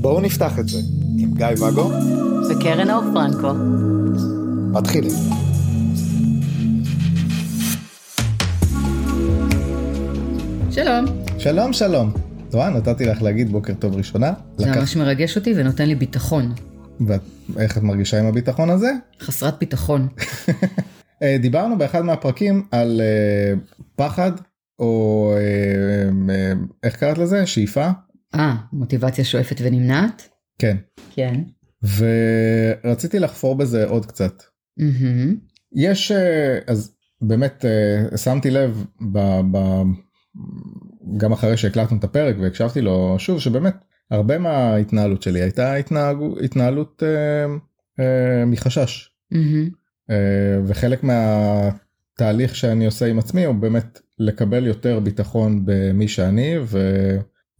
בואו נפתח את זה עם גיא ואגו וקרן אור פרנקו. מתחילים. שלום. שלום שלום. רואה, נתתי לך להגיד בוקר טוב ראשונה. זה לקח- ממש מרגש אותי ונותן לי ביטחון. ואיך את מרגישה עם הביטחון הזה? חסרת ביטחון. אה, דיברנו באחד מהפרקים על אה, פחד או אה, איך קראת לזה? שאיפה? אה, מוטיבציה שואפת ונמנעת? כן. כן. ורציתי לחפור בזה עוד קצת. מהמם. יש אז באמת שמתי לב ב, ב, גם אחרי שהקלטנו את הפרק והקשבתי לו שוב שבאמת הרבה מההתנהלות שלי הייתה התנהגו, התנהלות אה, אה, מחשש מהמם. אה, וחלק מהתהליך שאני עושה עם עצמי הוא באמת לקבל יותר ביטחון במי שאני ו,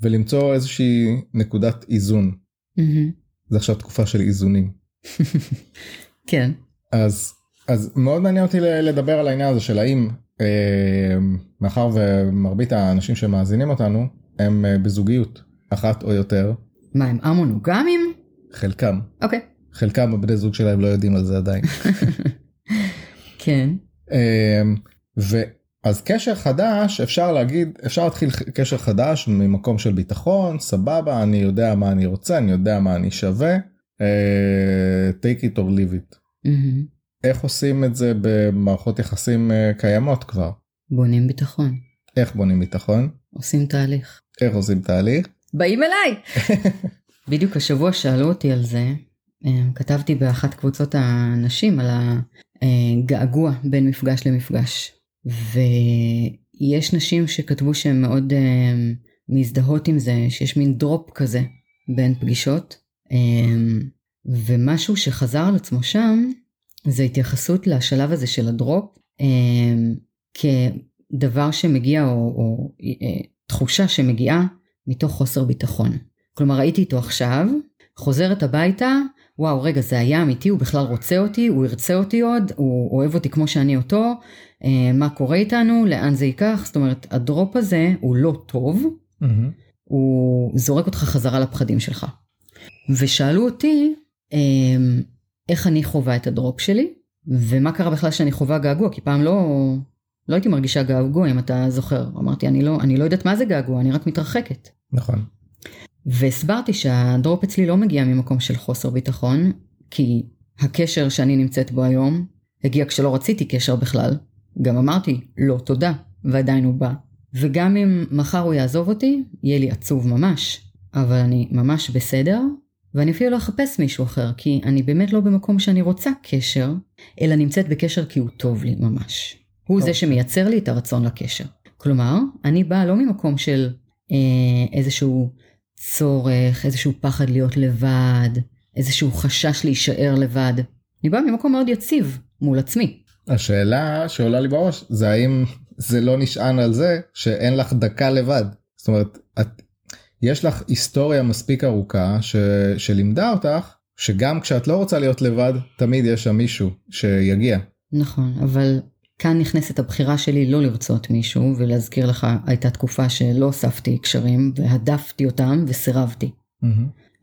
ולמצוא איזושהי נקודת איזון. מהמם. זה עכשיו תקופה של איזונים. כן. אז אז מאוד מעניין אותי לדבר על העניין הזה של האם אה, מאחר ומרבית האנשים שמאזינים אותנו הם אה, בזוגיות אחת או יותר מה, הם המונוגמים? חלקם אוקיי. חלקם הבני זוג שלהם לא יודעים על זה עדיין. כן. אה, ואז קשר חדש אפשר להגיד אפשר להתחיל קשר חדש ממקום של ביטחון סבבה אני יודע מה אני רוצה אני יודע מה אני שווה אה, take it or leave it. מהמם. איך עושים את זה במערכות יחסים אה, קיימות כבר בונים ביטחון. איך בונים ביטחון עושים תהליך. איך עושים תהליך באים אליי. בדיוק השבוע שאלו אותי על זה. אה, כתבתי באחת קבוצות הנשים על הגעגוע בין מפגש למפגש. ויש נשים שכתבו שהן מאוד אה, מזדהות עם זה, שיש מין דרופ כזה בין פגישות. אה, ומשהו שחזר על עצמו שם, זה התייחסות לשלב הזה של הדרופ כדבר שמגיע או, או תחושה שמגיעה מתוך חוסר ביטחון. כלומר ראיתי איתו עכשיו, חוזרת הביתה, וואו רגע זה היה אמיתי, הוא בכלל רוצה אותי, הוא ירצה אותי עוד, הוא אוהב אותי כמו שאני אותו, אה, מה קורה איתנו, לאן זה ייקח, זאת אומרת הדרופ הזה הוא לא טוב, הוא זורק אותך חזרה לפחדים שלך. ושאלו אותי אה, איך אני חווה את הדרופ שלי, ומה קרה בכלל שאני חווה געגוע, כי פעם לא, לא הייתי מרגישה געגוע אם אתה זוכר, אמרתי אני לא, אני לא יודעת מה זה געגוע, אני רק מתרחקת. נכון והסברתי שהדרופ אצלי לא מגיע ממקום של חוסר ביטחון, כי הקשר שאני נמצאת בו היום הגיע כשלא רציתי קשר בכלל. גם אמרתי לא תודה, ועדיין הוא בא. וגם אם מחר הוא יעזוב אותי, יהיה לי עצוב ממש, אבל אני ממש בסדר, ואני אפילו לא אחפש מישהו אחר, כי אני באמת לא במקום שאני רוצה קשר, אלא נמצאת בקשר כי הוא טוב לי ממש. הוא זה אוקיי. שמייצר לי את הרצון לקשר. כלומר, אני באה לא ממקום של אה, איזשהו צורך, איזשהו פחד להיות לבד, איזשהו חשש להישאר לבד. אני באה ממקום מאוד יציב מול עצמי. השאלה שעולה לי בראש זה האם זה לא נשען על זה שאין לך דקה לבד זאת אומרת את יש לך היסטוריה מספיק ארוכה ש, שלימדה אותך שגם כשאת לא רוצה להיות לבד תמיד יש שם מישהו שיגיע. נכון, אבל כאן נכנסת הבחירה שלי לא לרצות מישהו, ולהזכיר לך, הייתה תקופה שלא הוספתי קשרים, והדפתי אותם וסירבתי.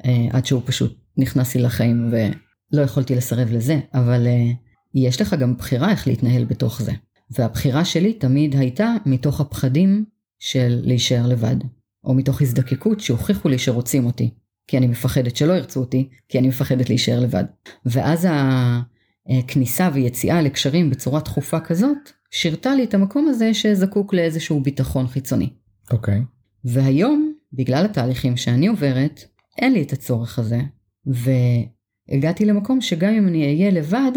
אה, עד שהוא פשוט נכנס לי לחיים ולא יכולתי לסרב לזה, אבל אה, יש לך גם בחירה איך להתנהל בתוך זה. והבחירה שלי תמיד הייתה מתוך הפחדים של להישאר לבד, או מתוך הזדקקות שהוכיחו לי שרוצים אותי, כי אני מפחדת שלא ירצו אותי, כי אני מפחדת להישאר לבד. ואז הכניסה ויציאה לקשרים בצורה תכופה כזאת, שירתה לי את המקום הזה שזקוק לאיזשהו ביטחון חיצוני. אוקיי. והיום, בגלל התהליכים שאני עוברת, אין לי את הצורך הזה, והגעתי למקום שגם אם אני אהיה לבד,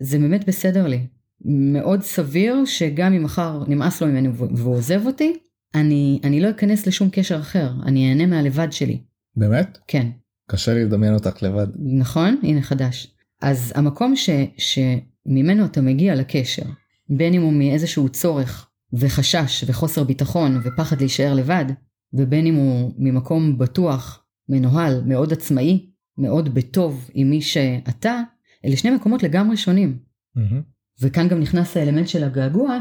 זה באמת בסדר לי. מאוד סביר שגם אם מחר נמאס לו ממני והוא עוזב אותי, אני, אני לא אכנס לשום קשר אחר, אני אהנה מהלבד שלי. באמת? כן, קשה לי לדמיין אותך לבד. נכון? הנה חדש. אז המקום ש, שממנו אתה מגיע לקשר, בין אם הוא מאיזשהו צורך וחשש וחוסר ביטחון ופחד להישאר לבד, ובין אם הוא ממקום בטוח, מנוהל, מאוד עצמאי, מאוד בטוב עם מי שאתה, אלה שני מקומות לגמרי שונים. וכאן גם נכנס האלמנט של הגעגוע,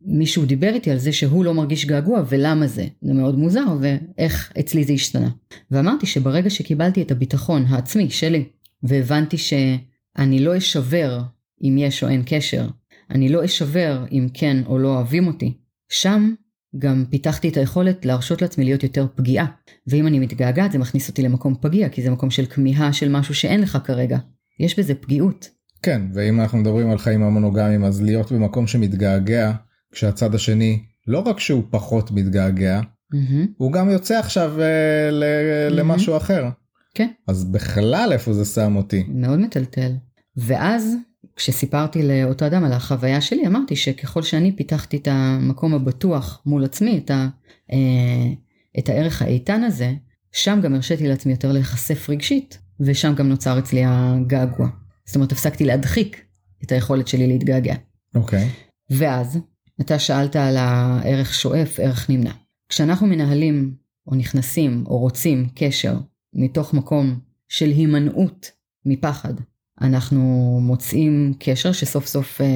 מישהו דיבר איתי על זה שהוא לא מרגיש געגוע ולמה זה. זה מאוד מוזר ואיך אצלי זה השתנה. ואמרתי שברגע שקיבלתי את הביטחון העצמי שלי והבנתי שאני לא אשבר אם יש או אין קשר, אני לא אשבר אם כן או לא אוהבים אותי, שם גם פיתחתי את היכולת להרשות לעצמי להיות יותר פגיעה. ואם אני מתגעגעת זה מכניס אותי למקום פגיע, כי זה מקום של כמיהה של משהו שאין לך כרגע. יש בזה פגיעות. כן, ואם אנחנו מדברים על חיים המונוגמיים אז להיות במקום שמתגעגע כשהצד השני לא רק שהוא פחות מתגעגע, Mm-hmm. הוא גם יוצא עכשיו אה, ל- למשהו אחר. כן. אז בכלל איפה זה שם אותי? מאוד מטלטל. ואז כשסיפרתי לאותו אדם על החוויה שלי אמרתי שככל שאני פיתחתי את המקום הבטוח מול עצמי, את, ה, אה, את הערך האיתן הזה, שם גם הרשיתי לעצמי יותר להיחשף רגשית, ושם גם נוצר אצלי הגעגוע. זאת אומרת הפסקתי להדחיק את היכולת שלי להתגעגע. אוקיי. ואז אתה שאלת על הערך שואף, ערך נמנע. כשאנחנו מנהלים או נכנסים או רוצים קשר מתוך מקום של הימנעות מפחד, אנחנו מוצאים קשר שסוף סוף אה,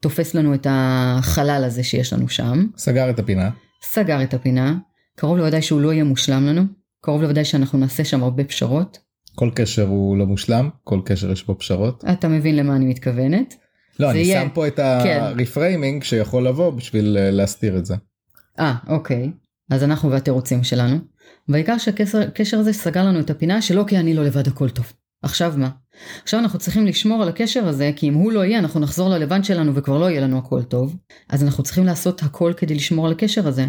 תופס לנו את החלל הזה שיש לנו שם, סגר את הפינה. סגר את הפינה, קרוב לוודאי שהוא לא יהיה מושלם לנו, קרוב לוודאי שאנחנו נעשה שם הרבה פשרות, כל קשר הוא לא מושלם, כל קשר יש בו פשרות. אתה מבין למה אני מתכוונת. לא, אני יהיה- שם פה את כן. הרפריימינג שיכול לבוא בשביל אה, להסתיר את זה. אה, אוקיי. אז אנחנו והתירוצים שלנו. והעיקר שהקשר הזה סגר לנו את הפינה שלא כי אני לא לבד הכל טוב. עכשיו מה? עכשיו אנחנו צריכים לשמור על הקשר הזה, כי אם הוא לא יהיה אנחנו נחזור ללבן שלנו וכבר לא יהיה לנו הכל טוב. אז אנחנו צריכים לעשות הכל כדי לשמור על הקשר הזה.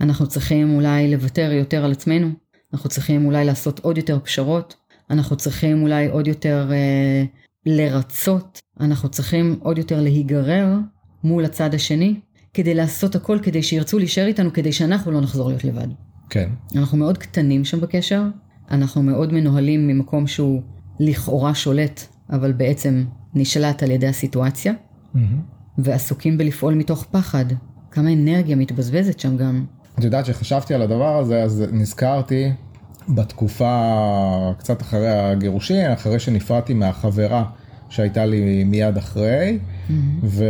אנחנו צריכים אולי לוותר יותר על עצמנו. אנחנו צריכים אולי לעשות עוד יותר פשרות. אנחנו צריכים אולי עוד יותר אה, לרצות. אנחנו צריכים עוד יותר להיגרר מול הצד השני, כדי לעשות הכל כדי שירצו להישאר איתנו, כדי שאנחנו לא נחזור להיות לבד. כן. אנחנו מאוד קטנים שם בקשר, אנחנו מאוד מנוהלים ממקום שהוא לכאורה שולט, אבל בעצם נשלט על ידי הסיטואציה, ועסוקים בלפעול מתוך פחד. כמה אנרגיה מתבזבזת שם גם. את יודעת שחשבתי על הדבר הזה אז נזכרתי בתקופה קצת אחרי הגירושין אחרי שנפרדתי מהחברה שהייתה לי מיד אחרי ו...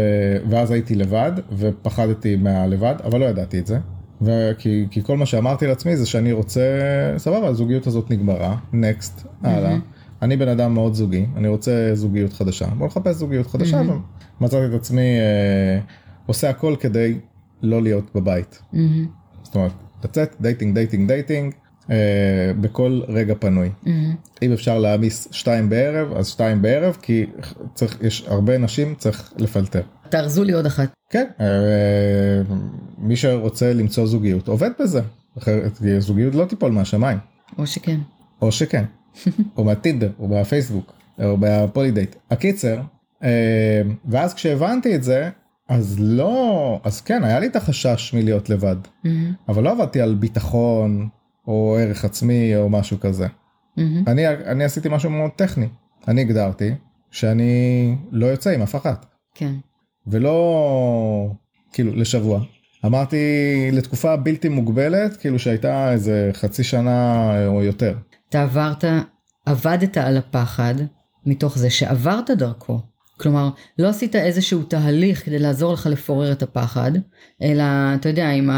ואז הייתי לבד ופחדתי מהלבד אבל לא ידעתי את זה. וכי כי כל מה שאמרתי לעצמי זה שאני רוצה סבבה הזוגיות הזאת נגמרה נקסט הלאה. אני בן אדם מאוד זוגי אני רוצה זוגיות חדשה בוא נחפש זוגיות חדשה ומצאתי את עצמי אה, עושה הכל כדי לא להיות בבית. מהמם, זאת אומרת, לצאת, dating, dating, dating, בכל רגע פנוי. מהמם. אם אפשר להעמיס שתיים בערב, אז שתיים בערב, כי צריך, יש הרבה נשים, צריך לפלטר. תארזו לי עוד אחת. כן, אה, מי שרוצה למצוא זוגיות עובד בזה, אחרת זוגיות לא תיפול מהשמיים, או שכן. או שכן, או מהטינדר, או מהפייסבוק, או מהפולידייט. הקיצר, אה, ואז כשהבנתי את זה, אז לא, אז כן, היה לי את החשש מלהיות לבד. מהמם, אבל לא עבדתי על ביטחון או ערך עצמי או משהו כזה. מהמם. אני, אני עשיתי משהו מאוד טכני. אני הגדרתי שאני לא יוצא עם אף אחת. כן. ולא כאילו לשבוע. אמרתי לתקופה בלתי מוגבלת כאילו שהייתה איזה חצי שנה או יותר. אתה עברת, עבדת על הפחד מתוך זה שעברת דרכו. כלומר, לא עשית איזשהו תהליך כדי לעזור לך לפורר את הפחד, אלא, אתה יודע, אם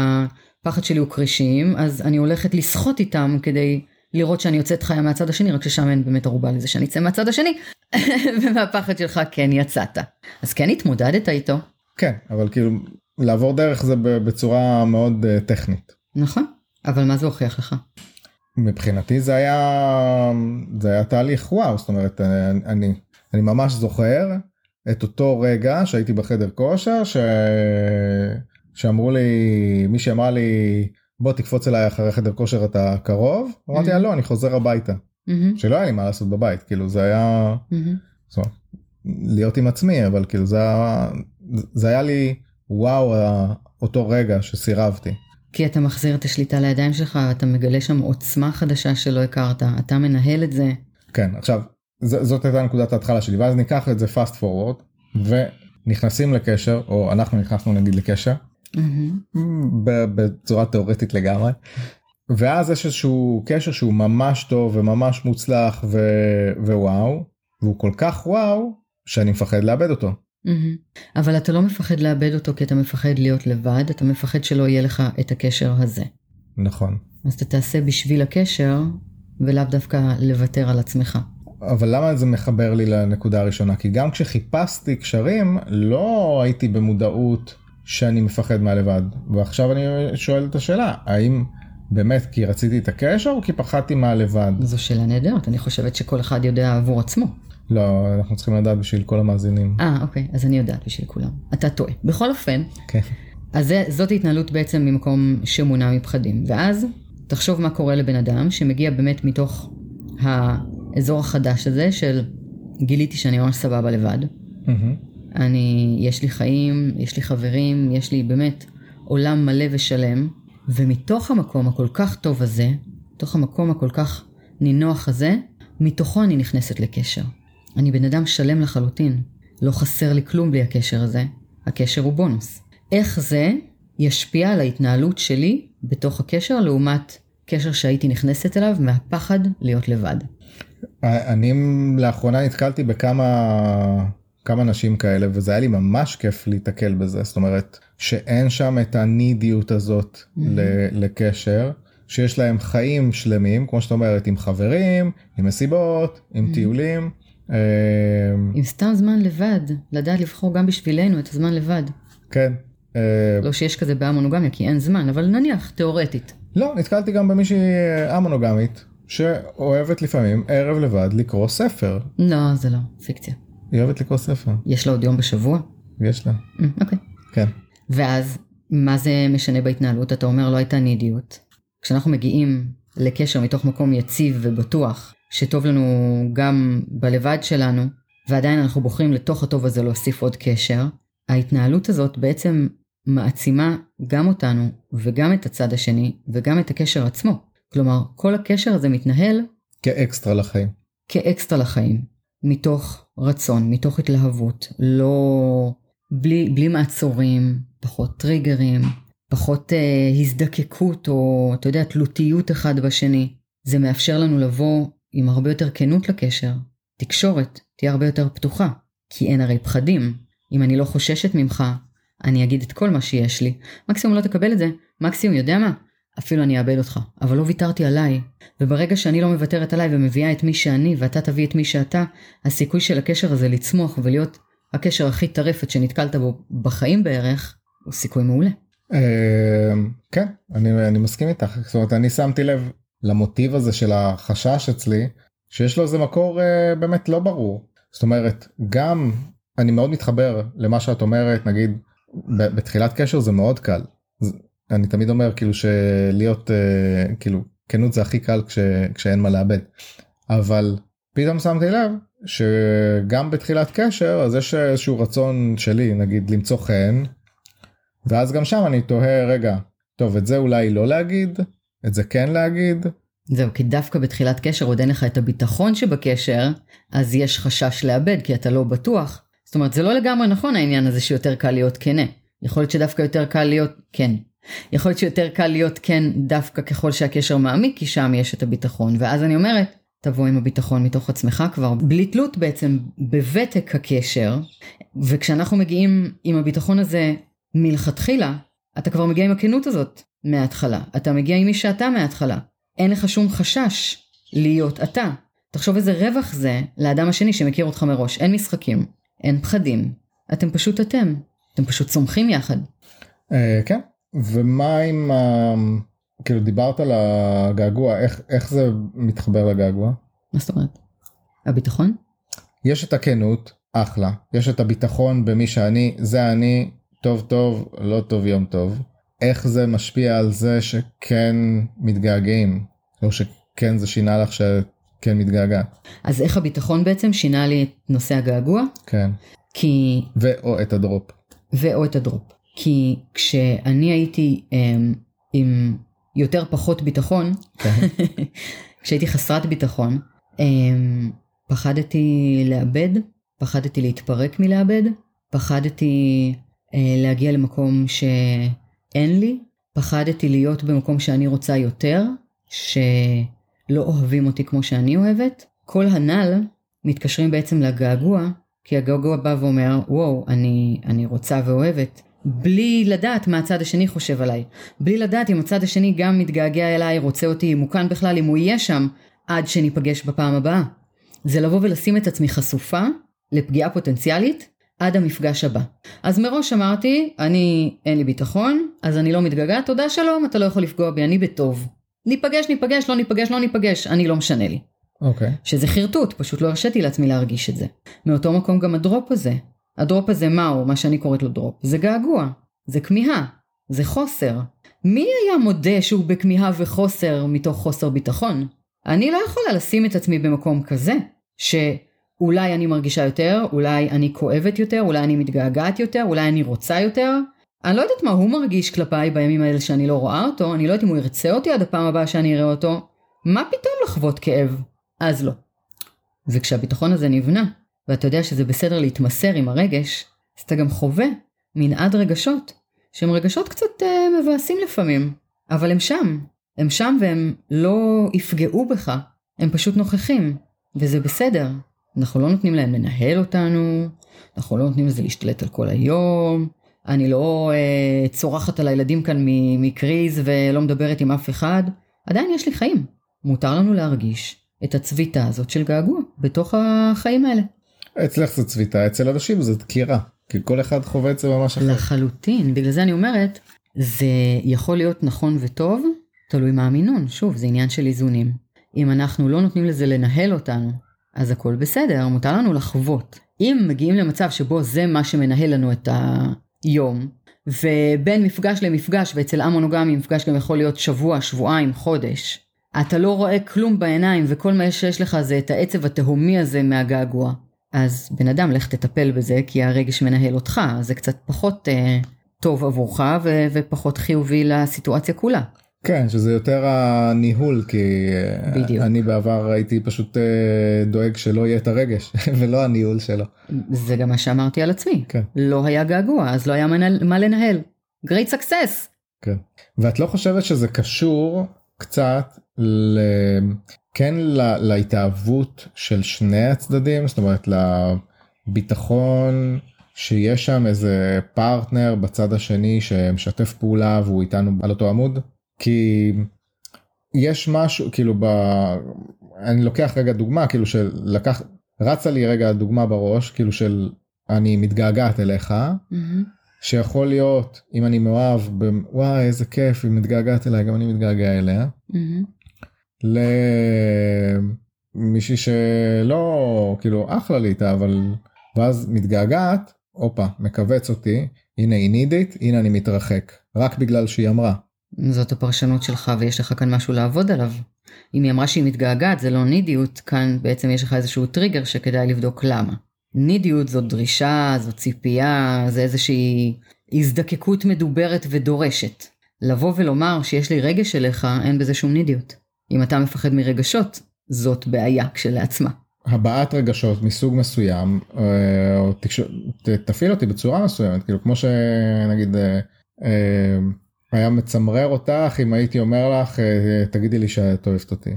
הפחד שלי הוא כרישים, אז אני הולכת לסחוט איתם כדי לראות שאני יוצאת חיה מהצד השני, רק ששם אין באמת ערובה לזה שאני אצא מהצד השני, ומהפחד שלך כן יצאת. אז כן התמודדת איתו, כן אבל כאילו לעבור דרך זה בצורה מאוד uh, טכנית. נכון? אבל מה זה הוכיח לך? מבחינתי זה היה זה היה תהליך וואו זאת אומרת אני אני, אני ממש זוכר את אותו רגע שהייתי בחדר כושר ש... שאמרו לי מישהי אמרה לי בוא תקפוץ אליי אחרי חדר כושר אתה קרוב אמרתי לה לא אני חוזר הביתה מהמם, שלא היה לי מה לעשות בבית כאילו זה היה מהמם. זאת אומרת, להיות עם עצמי אבל כאילו זה היה זה היה לי וואו אותו רגע שסירבתי. כי אתה מחזיר את השליטה לידיים שלך, ואתה מגלה שם עוצמה חדשה שלא הכרת, אתה מנהל את זה. כן עכשיו ז- זאת הייתה נקודת ההתחלה שלי ואז ניקח את זה fast forward ונכנסים לקשר או אנחנו נכנסנו נגיד לקשר ב- בצורה תיאורטית לגמרי ואז יש איזשהו קשר שהוא ממש טוב וממש מוצלח ו... ווואו והוא כל כך וואו שאני מפחד לאבד אותו מהמם. אבל אתה לא מפחד לאבד אותו כי אתה מפחד להיות לבד, אתה מפחד שלא יהיה לך את הקשר הזה. נכון. אז אתה תעשה בשביל הקשר, ולאו דווקא לוותר על עצמך. אבל למה זה מחבר לי לנקודה הראשונה? כי גם כשחיפשתי קשרים, לא הייתי במודעות שאני מפחד מהלבד. ועכשיו אני שואל את השאלה, האם באמת כי רציתי את הקשר או כי פחדתי מהלבד? זו שאלה נהדרת, אני חושבת שכל אחד יודע עבור עצמו. לא, אנחנו צריכים לדעת בשביל כל המאזינים. אה, אוקיי, אז אני יודעת בשביל כולם. אתה טועה. בכל אופן, כן. אז זה, זאת התנהלות בעצם ממקום שמונע מפחדים. ואז תחשוב מה קורה לבן אדם שמגיע באמת מתוך האזור החדש הזה של גיליתי שאני ממש סבבה לבד. מהמם. אני, יש לי חיים, יש לי חברים, יש לי באמת עולם מלא ושלם, ומתוך המקום הכל כך טוב הזה, מתוך המקום הכל כך נינוח הזה, מתוכו אני נכנסת לקשר. אני בן אדם שלם לחלוטין, לא חסר לי כלום בלי הקשר הזה, הקשר הוא בונוס. איך זה ישפיע על ההתנהלות שלי בתוך הקשר לעומת קשר שהייתי נכנסת אליו מהפחד להיות לבד. אני לאחרונה נתקלתי בכמה כמה נשים כאלה וזה היה לי ממש כיף להתקל בזה זאת אומרת שאין שם את הנידיות הזאת ל- לקשר שיש להם חיים שלמים כמו שאת אומרת עם חברים עם מסיבות עם טיולים. אה, עם סתם זמן לבד, לדעת לבחור גם בשבילנו את הזמן לבד. כן. אה, לא שיש כזה בהמונוגמיה כי אין זמן, אבל נניח, תיאורטית. לא נתקלתי גם במישהי א-מונוגמית שאוהבת לפעמים ערב לבד לקרוא ספר. לא, זה לא, פיקציה. היא אוהבת לקרוא ספר. יש לה עוד יום בשבוע? יש לה. אמ, אוקיי. כן. ואז, מה זה משנה בהתנהלות? אתה אומר לא הייתה נידיות. כשאנחנו מגיעים לקשר מתוך מקום יציב ובטוח, שטוב לנו גם בלבד שלנו, ועדיין אנחנו בוחרים לתוך הטוב הזה להוסיף עוד קשר, ההתנהלות הזאת בעצם מעצימה גם אותנו וגם את הצד השני וגם את הקשר עצמו. כלומר, כל הקשר הזה מתנהל כאקסטרה לחיים. כאקסטרה לחיים, מתוך רצון, מתוך התלהבות, לא... בלי, בלי מעצורים, פחות טריגרים, פחות אה, הזדקקות או, אתה יודע, תלותיות אחד בשני. זה מאפשר לנו לבוא עם הרבה יותר כנות לקשר. תקשורת תהיה הרבה יותר פתוחה, כי אין הרי פחדים. אם אני לא חוששת ממך, אני אגיד את כל מה שיש לי. מקסימום לא תקבל את זה, מקסימום, יודע מה? אפילו אני אאבד אותך, אבל לא ויתרתי עליי. וברגע שאני לא מוותרת עליי ומביאה את מי שאני ואתה תביא את מי שאתה, הסיכוי של הקשר הזה לצמוח ולהיות הקשר הכי טרפת שנתקלת בו בחיים בערך, הוא סיכוי מעולה. אה, כן, אני, מסכים איתך. זאת אומרת, אני שמתי לב למוטיב הזה של החשש אצלי, שיש לו איזה מקור אה, באמת לא ברור. זאת אומרת, גם אני מאוד מתחבר למה שאת אומרת, נגיד, בתחילת קשר זה מאוד קל. אני תמיד אומר כאילו שלהיות אה, כאילו כנות זה הכי קל כש, כשאין מה לאבד. אבל פתאום שמתי לב שגם בתחילת קשר אז יש איזשהו רצון שלי נגיד למצוא חן. ואז גם שם אני תוהה רגע טוב את זה אולי לא להגיד את זה כן להגיד זהו, כי דווקא בתחילת קשר עוד אין לך את הביטחון שבקשר, אז יש חשש לאבד כי אתה לא בטוח. זאת אומרת, זה לא לגמרי נכון העניין הזה שיותר קל להיות כנה. יכול להיות שדווקא יותר קל להיות כן. יכול להיות שיותר קל להיות כן דווקא ככל שהקשר מעמיק, כי שם יש את הביטחון. ואז אני אומרת, תבוא עם הביטחון מתוך עצמך כבר, בלי תלות בעצם בוותק הקשר, וכשאנחנו מגיעים עם הביטחון הזה מלכתחילה, אתה כבר מגיע עם הכנות הזאת מההתחלה. אתה מגיע עם מי שאתה מההתחלה. אין לך שום חשש להיות אתה. תחשוב איזה רווח זה לאדם השני שמכיר אותך מראש. אין משחקים, אין פחדים. אתם פשוט אתם. אתם פשוט צומחים יחד. אה, כן ומה עם ה... כאילו דיברת על הגעגוע איך איך זה מתחבר לגעגוע מה זאת אומרת? הביטחון? יש את הכנות אחלה יש את הביטחון במי שאני זה אני טוב טוב לא טוב יום טוב איך זה משפיע על זה שכן מתגעגעים או שכן זה שינה לך שכן מתגעגעת אז איך הביטחון בעצם שינה לי את נושא הגעגוע? כן כי... ואו את הדרופ ואו את הדרופ. כי כשאני הייתי um, עם יותר פחות ביטחון, כן. כשהייתי חסרת ביטחון, um, פחדתי לאבד, פחדתי להתפרק מלאבד, פחדתי uh, להגיע למקום שאין לי, פחדתי להיות במקום שאני רוצה יותר, שלא אוהבים אותי כמו שאני אוהבת. כל הנ"ל מתקשרים בעצם לגעגוע כי הגעגוע בא ואומר, וואו, אני, אני רוצה ואוהבת, בלי לדעת מה הצד השני חושב עליי. בלי לדעת אם הצד השני גם מתגעגע אליי, רוצה אותי, אם הוא כאן בכלל, אם הוא יהיה שם, עד שניפגש בפעם הבאה. זה לבוא ולשים את עצמי חשופה לפגיעה פוטנציאלית עד המפגש הבא. אז מראש אמרתי, אני, אין לי ביטחון, אז אני לא מתגעגעת, תודה שלום, אתה לא יכול לפגוע בי, אני בטוב. ניפגש, ניפגש, לא ניפגש, לא ניפגש, אני לא משנה לי. אוקיי. שזה חרטוט, פשוט לא הרשיתי לעצמי להרגיש את זה. מאותו מקום גם הדרופ הזה. הדרופ הזה מהו, מה שאני קוראת לו דרופ? זה געגוע, זה כמיהה, זה חוסר. מי היה מודה שהוא בכמיהה וחוסר מתוך חוסר ביטחון? אני לא יכולה לשים את עצמי במקום כזה, שאולי אני מרגישה יותר, אולי אני כואבת יותר, אולי אני מתגעגעת יותר, אולי אני רוצה יותר. אני לא יודעת מה הוא מרגיש כלפיי בימים האלה שאני לא רואה אותו, אני לא יודעת אם הוא ירצה אותי עד הפעם הבאה שאני אראה אותו. מה פתאום לחוות כאב? אז לא. וכשהביטחון הזה נבנה, ואתה יודע שזה בסדר להתמסר עם הרגש, אז אתה גם חווה מנעד רגשות, שהם רגשות קצת אה, מבאסים לפעמים, אבל הם שם. הם שם והם לא יפגעו בך, הם פשוט נוכחים, וזה בסדר. אנחנו לא נותנים להם לנהל אותנו, אנחנו לא נותנים לזה להשתלט על כל היום, אני לא אה, צורחת על הילדים כאן מקריז ולא מדברת עם אף אחד, עדיין יש לי חיים. מותר לנו להרגיש את הצביטה הזאת של געגוע בתוך החיים האלה. אצלך זה צביטה, אצל אנשים זה דקירה, כי כל אחד חווה את זה ממש אחר. לחלוטין, בגלל זה אני אומרת, זה יכול להיות נכון וטוב, תלוי מה המינון, שוב, זה עניין של איזונים. אם אנחנו לא נותנים לזה לנהל אותנו, אז הכל בסדר, מותר לנו לחוות. אם מגיעים למצב שבו זה מה שמנהל לנו את היום, ובין מפגש למפגש, ואצל המונוגמי מפגש גם יכול להיות שבוע, שבועיים, חודש, אתה לא רואה כלום בעיניים וכל מה שיש לך זה את העצב התהומי הזה מהגעגוע. אז בן אדם לך תטפל בזה כי הרגש מנהל אותך, זה קצת פחות אה, טוב עבורך ו- ופחות חיובי לסיטואציה כולה. כן שזה יותר הניהול כי אה, בדיוק. אני בעבר הייתי פשוט אה, דואג שלא יהיה את הרגש ולא הניהול שלו. זה גם מה שאמרתי על עצמי. כן. לא היה געגוע אז לא היה מה לנהל. great success. כן. ואת לא חושבת שזה קשור קצת ל... כן לה, להתאהבות של שני הצדדים זאת אומרת לביטחון שיש שם איזה פרטנר בצד השני שמשתף פעולה והוא איתנו על אותו עמוד כי יש משהו כאילו ב... אני לוקח רגע דוגמה כאילו שלקח רצה לי רגע דוגמה בראש כאילו של אני מתגעגעת אליך Mm-hmm. שיכול להיות אם אני מאוהב ב... וואי איזה כיף היא מתגעגעת אליי גם אני מתגעגע אליה. Mm-hmm. למישהי שלא כאילו אחלה לי איתה אבל ואז מתגעגעת הופה מכווץ אותי הנה היא נידית הנה אני מתרחק רק בגלל שהיא אמרה. זאת הפרשנות שלך ויש לך כאן משהו לעבוד עליו. אם היא אמרה שהיא מתגעגעת זה לא נידיות, כאן בעצם יש לך איזשהו טריגר שכדאי לבדוק למה. נידיות זאת דרישה, זאת ציפייה, זה איזושהי הזדקקות מדוברת ודורשת. לבוא ולומר שיש לי רגש אליך, אין בזה שום נידיות. אם אתה מפחד מרגשות, זאת בעיה כשלעצמה. הבעת רגשות מסוג מסוים אה, או תקשור, ת, תפעיל אותי בצורה מסוימת כאילו כמו שנגיד אה, אה, היה מצמרר אותך אם הייתי אומר לך תגידי לי שאת אוהבת אותי.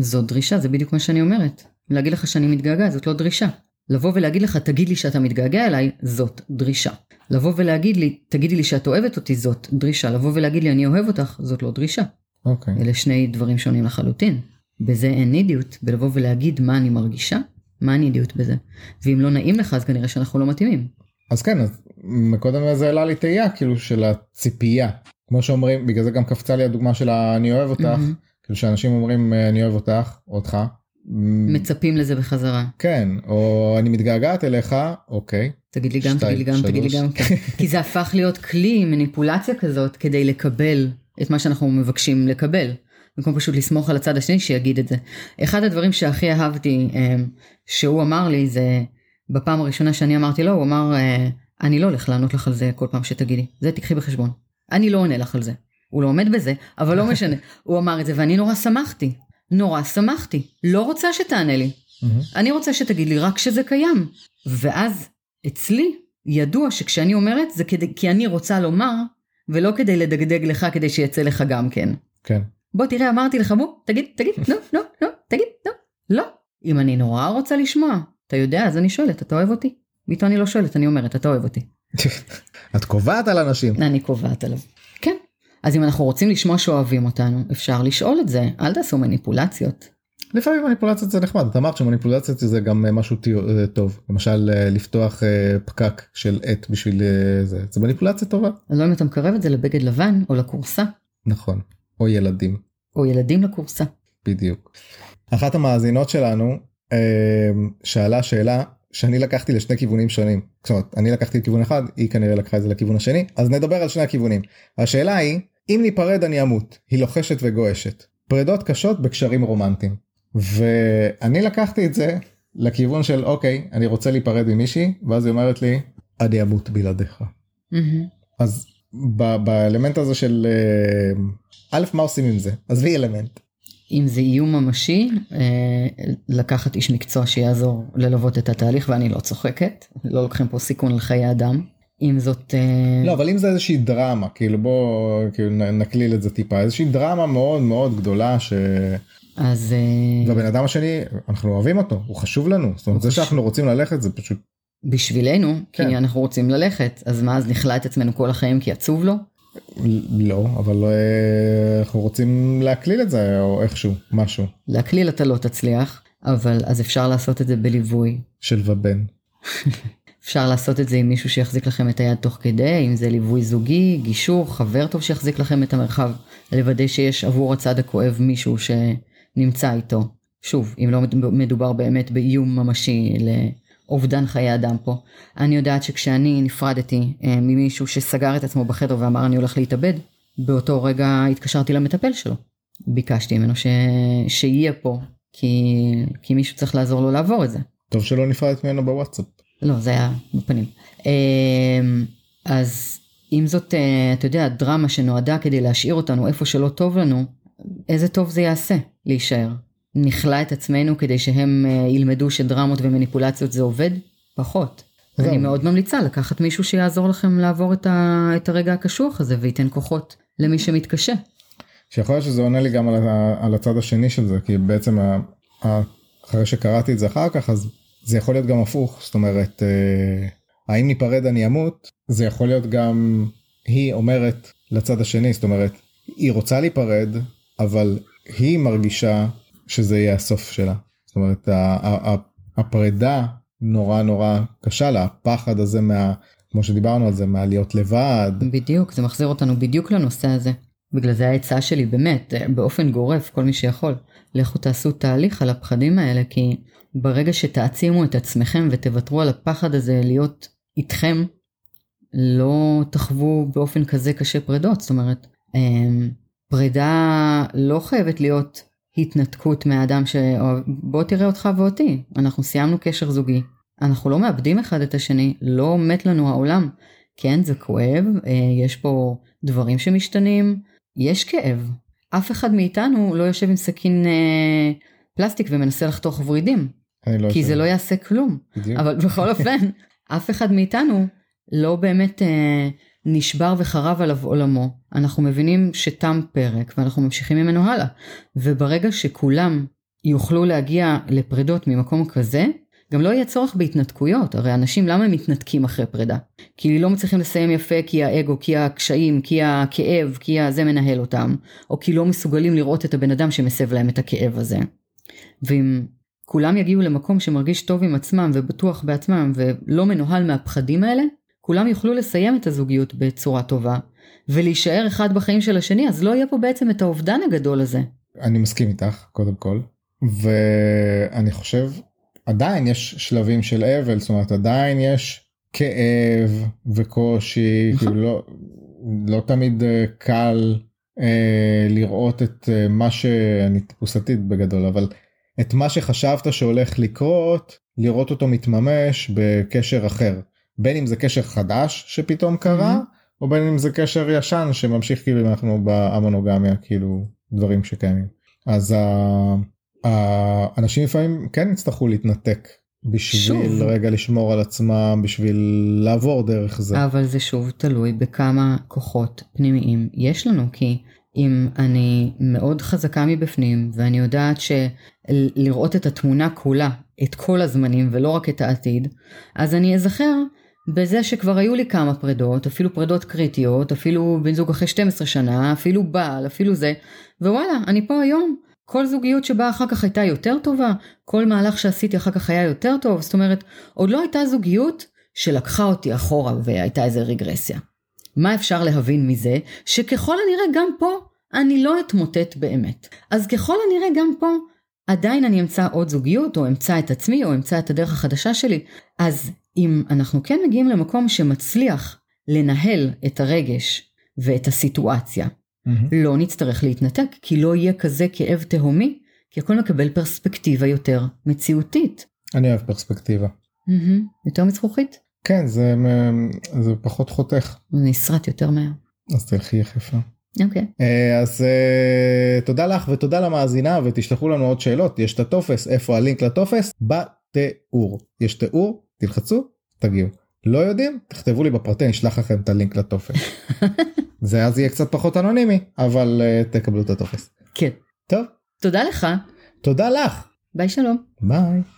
זאת דרישה, זה בדיוק מה שאני אומרת. להגיד לך שאני מתגעגע זאת לא דרישה. לבוא ולהגיד לך תגיד לי שאתה מתגעגע אליי זאת דרישה. לבוא ולהגיד לי תגידי לי שאת אוהבת אותי זאת דרישה. לבוא ולהגיד לי אני אוהב אותך זאת לא דרישה. אוקיי. אלה שני דברים שונים לחלוטין. בזה אין נידיות, בלבוא ולהגיד מה אני מרגישה, מה הנידיות בזה. ואם לא נעים לך אז כנראה שאנחנו לא מתאימים. אז כן אז מקודם זה העלה לי תהייה כאילו של הציפייה כמו שאומרים בגלל זה גם קפצה לי הדוגמה של אני אוהב אותך מהמם. כאילו שאנשים אומרים אני אוהב אותך אותך. מצפים לזה בחזרה. כן או אני מתגעגעת אליך אוקיי תגיד לי גם, שתיים, תגיד לי גם, תגיד לי שלוש. גם. כן. כי זה הפך להיות כלי מניפולציה כזאת כדי לקבל את מה שאנחנו מבקשים לקבל. במקום פשוט לסמוך על הצד השני שיגיד את זה. אחד הדברים שהכי אהבתי אה, שהוא אמר לי זה בפעם הראשונה שאני אמרתי לו הוא אמר אה, אני לא הולך לענות לך על זה כל פעם שתגידי זה תקחי בחשבון. אני לא עונה לך על זה. הוא לא עומד בזה אבל לא משנה הוא אמר את זה ואני נורא שמחתי נורא שמחתי לא רוצה שתענה לי. אני רוצה שתגיד לי רק שזה קיים. ואז אצלי ידוע שכשאני אומרת זה כדי, כי אני רוצה לומר, ולא כדי לדגדג לך כדי שיצא לך גם כן. כן. בוא תראה אמרתי לך בוא תגיד תגיד נו נו נו תגיד נו לא. אם אני נורא רוצה לשמוע אתה יודע אז אני שואלת אתה אוהב אותי ואיתו אני לא שואלת אני אומרת אתה אוהב אותי. את קובעת על אנשים. אני קובעת עליו. כן. אז אם אנחנו רוצים לשמוע שאוהבים אותנו אפשר לשאול את זה אל תעשו מניפולציות. לפעמים מניפולציות זה נחמד את אמרת שמניפולציות זה גם משהו אה, טוב למשל אה, לפתוח אה, פקק של עט בשביל זה זה מניפולציה טובה. לא אם אתה מקרב את זה לבגד לבן או לכורסה. נכון או ילדים. או ילדים לכורסה. בדיוק. אחת המאזינות שלנו שאלה שאלה שאני לקחתי לשני כיוונים שונים. זאת אומרת אני לקחתי לכיוון אחד היא כנראה לקחה את זה לכיוון השני אז נדבר על שני הכיוונים. השאלה היא אם ניפרד אני אמות היא לוחשת וגועשת. פרידות קשות בקשרים רומנטיים. ואני לקחתי את זה לכיוון של אוקיי אני רוצה להיפרד ממישהי ואז היא אומרת לי אני אמות בלעדיך. Mm-hmm. אז ב- באלמנט הזה של אה, א' מה עושים עם זה עזבי אלמנט. אם זה איום ממשי אה, לקחת איש מקצוע שיעזור ללוות את התהליך ואני לא צוחקת לא לוקחים פה סיכון על חיי אדם. אם זאת אה, לא אבל אם זה איזושהי דרמה כאילו בוא כאילו נקליל את זה טיפה איזושהי דרמה מאוד מאוד גדולה ש... אז אה, והבן אדם השני אנחנו אוהבים אותו הוא חשוב לנו זאת אומרת זה שאנחנו רוצים ללכת זה פשוט בשבילנו כן. כי אנחנו רוצים ללכת אז מה אז נכלא את עצמנו כל החיים כי עצוב לו. לא אבל אה, אנחנו רוצים להקליל את זה או איכשהו משהו להקליל אתה לא תצליח אבל אז אפשר לעשות את זה בליווי של ובן. אפשר לעשות את זה עם מישהו שיחזיק לכם את היד תוך כדי אם זה ליווי זוגי גישור חבר טוב שיחזיק לכם את המרחב לוודא שיש עבור הצד הכואב מישהו ש... נמצא איתו. שוב, אם לא מדובר באמת באיום ממשי לאובדן חיי אדם פה. אני יודעת שכשאני נפרדתי אה, ממישהו שסגר את עצמו בחדר ואמר אני הולך להתאבד, באותו רגע התקשרתי למטפל שלו. ביקשתי ממנו ש... שיהיה פה, כי... כי מישהו צריך לעזור לו לעבור את זה. טוב שלא נפרדת ממנו בוואטסאפ. לא, זה היה בפנים. אה, אז אם זאת, אה, אתה יודע, דרמה שנועדה כדי להשאיר אותנו איפה שלא טוב לנו, איזה טוב זה יעשה להישאר. נכלא את עצמנו כדי שהם uh, ילמדו שדרמות ומניפולציות זה עובד? פחות. זה אני מאוד ממליצה לקחת מישהו שיעזור לכם לעבור את, ה, את הרגע הקשוח הזה וייתן כוחות למי שמתקשה. שיכול להיות שזה עונה לי גם על, על הצד השני של זה כי בעצם ה, ה, אחרי שקראתי את זה אחר כך אז זה יכול להיות גם הפוך זאת אומרת אה, האם ניפרד אני אמות זה יכול להיות גם היא אומרת לצד השני זאת אומרת היא רוצה להיפרד אבל היא מרגישה שזה יהיה הסוף שלה. זאת אומרת הפרידה נורא נורא קשה לה הפחד הזה מה כמו שדיברנו על זה מהלהיות לבד. בדיוק זה מחזיר אותנו בדיוק לנושא הזה. בגלל זה העצה שלי באמת באופן גורף כל מי שיכול לכו תעשו תהליך על הפחדים האלה כי ברגע שתעצימו את עצמכם ותוותרו על הפחד הזה להיות איתכם לא תחוו באופן כזה קשה פרידות זאת אומרת אמ, פרידה לא חייבת להיות התנתקות מהאדם ש... בוא תראה אותך ואותי, אנחנו סיימנו קשר זוגי, אנחנו לא מאבדים אחד את השני, לא מת לנו העולם. כן, זה כואב, אה, יש פה דברים שמשתנים, יש כאב. אף אחד מאיתנו לא יושב עם סכין אה, פלסטיק ומנסה לחתוך ורידים. לא כי זה לא יעשה כלום. בדיוק. אבל בכל אופן, אף אחד מאיתנו לא באמת אה, נשבר וחרב עליו עולמו, אנחנו מבינים שתם פרק ואנחנו ממשיכים ממנו הלאה. וברגע שכולם יוכלו להגיע לפרידות ממקום כזה, גם לא יהיה צורך בהתנתקויות, הרי אנשים למה הם מתנתקים אחרי פרידה? כי לא מצליחים לסיים יפה כי האגו, כי הקשיים, כי הכאב, כי זה מנהל אותם, או כי לא מסוגלים לראות את הבן אדם שמסב להם את הכאב הזה. ואם כולם יגיעו למקום שמרגיש טוב עם עצמם ובטוח בעצמם ולא מנוהל מהפחדים האלה, כולם יוכלו לסיים את הזוגיות בצורה טובה, ולהישאר אחד בחיים של השני, אז לא יהיה פה בעצם את האובדן הגדול הזה. אני מסכים איתך, קודם כל, ואני חושב, עדיין יש שלבים של אבל, זאת אומרת, עדיין יש כאב וקושי, נכון. כאילו לא, לא תמיד אה, קל אה, לראות את אה, מה שאני טיפוסתית בגדול, אבל את מה שחשבת שהולך לקרות, לראות אותו מתממש בקשר אחר. בין אם זה קשר חדש שפתאום קרה mm-hmm. או בין אם זה קשר ישן שממשיך כאילו אם אנחנו במונוגמיה כאילו דברים שקיימים אז האנשים לפעמים כן יצטרכו להתנתק בשביל שוב. רגע לשמור על עצמם בשביל לעבור דרך זה אבל זה שוב תלוי בכמה כוחות פנימיים יש לנו כי אם אני מאוד חזקה מבפנים ואני יודעת שלראות את התמונה כולה את כל הזמנים ולא רק את העתיד, אז אני אזכר בזה שכבר היו לי כמה פרדות, אפילו פרדות קריטיות, אפילו בן זוג אחרי 12 שנה, אפילו בעל, אפילו זה, ווואלה, אני פה היום. כל זוגיות שבאה אחר כך הייתה יותר טובה, כל מהלך שעשיתי אחר כך היה יותר טוב, זאת אומרת, עוד לא הייתה זוגיות שלקחה אותי אחורה והייתה איזה רגרסיה. מה אפשר להבין מזה? שככל הנראה גם פה אני לא אתמוטט באמת. אז ככל הנראה גם פה עדיין אני אמצא עוד זוגיות, או אמצא את עצמי, או אמצא את הדרך החדשה שלי. אז אם אנחנו כן מגיעים למקום שמצליח לנהל את הרגש ואת הסיטואציה, mm-hmm. לא נצטרך להתנתק, כי לא יהיה כזה כאב תהומי, כי הכל מקבל פרספקטיבה יותר מציאותית. אני אוהב פרספקטיבה. Mm-hmm. יותר מזכוכית? כן, זה, זה פחות חותך. נסרט יותר מהר. אז תלכי יחפה. אוקיי. Okay. אז uh, תודה לך ותודה למאזינה ותשלחו לנו עוד שאלות יש את הטופס איפה הלינק לטופס בתיאור יש תיאור תלחצו תגיעו לא יודעים תכתבו לי בפרטי נשלח לכם את הלינק לטופס זה אז יהיה קצת פחות אנונימי אבל uh, תקבלו את הטופס. כן. טוב. תודה לך. תודה לך. ביי שלום. ביי.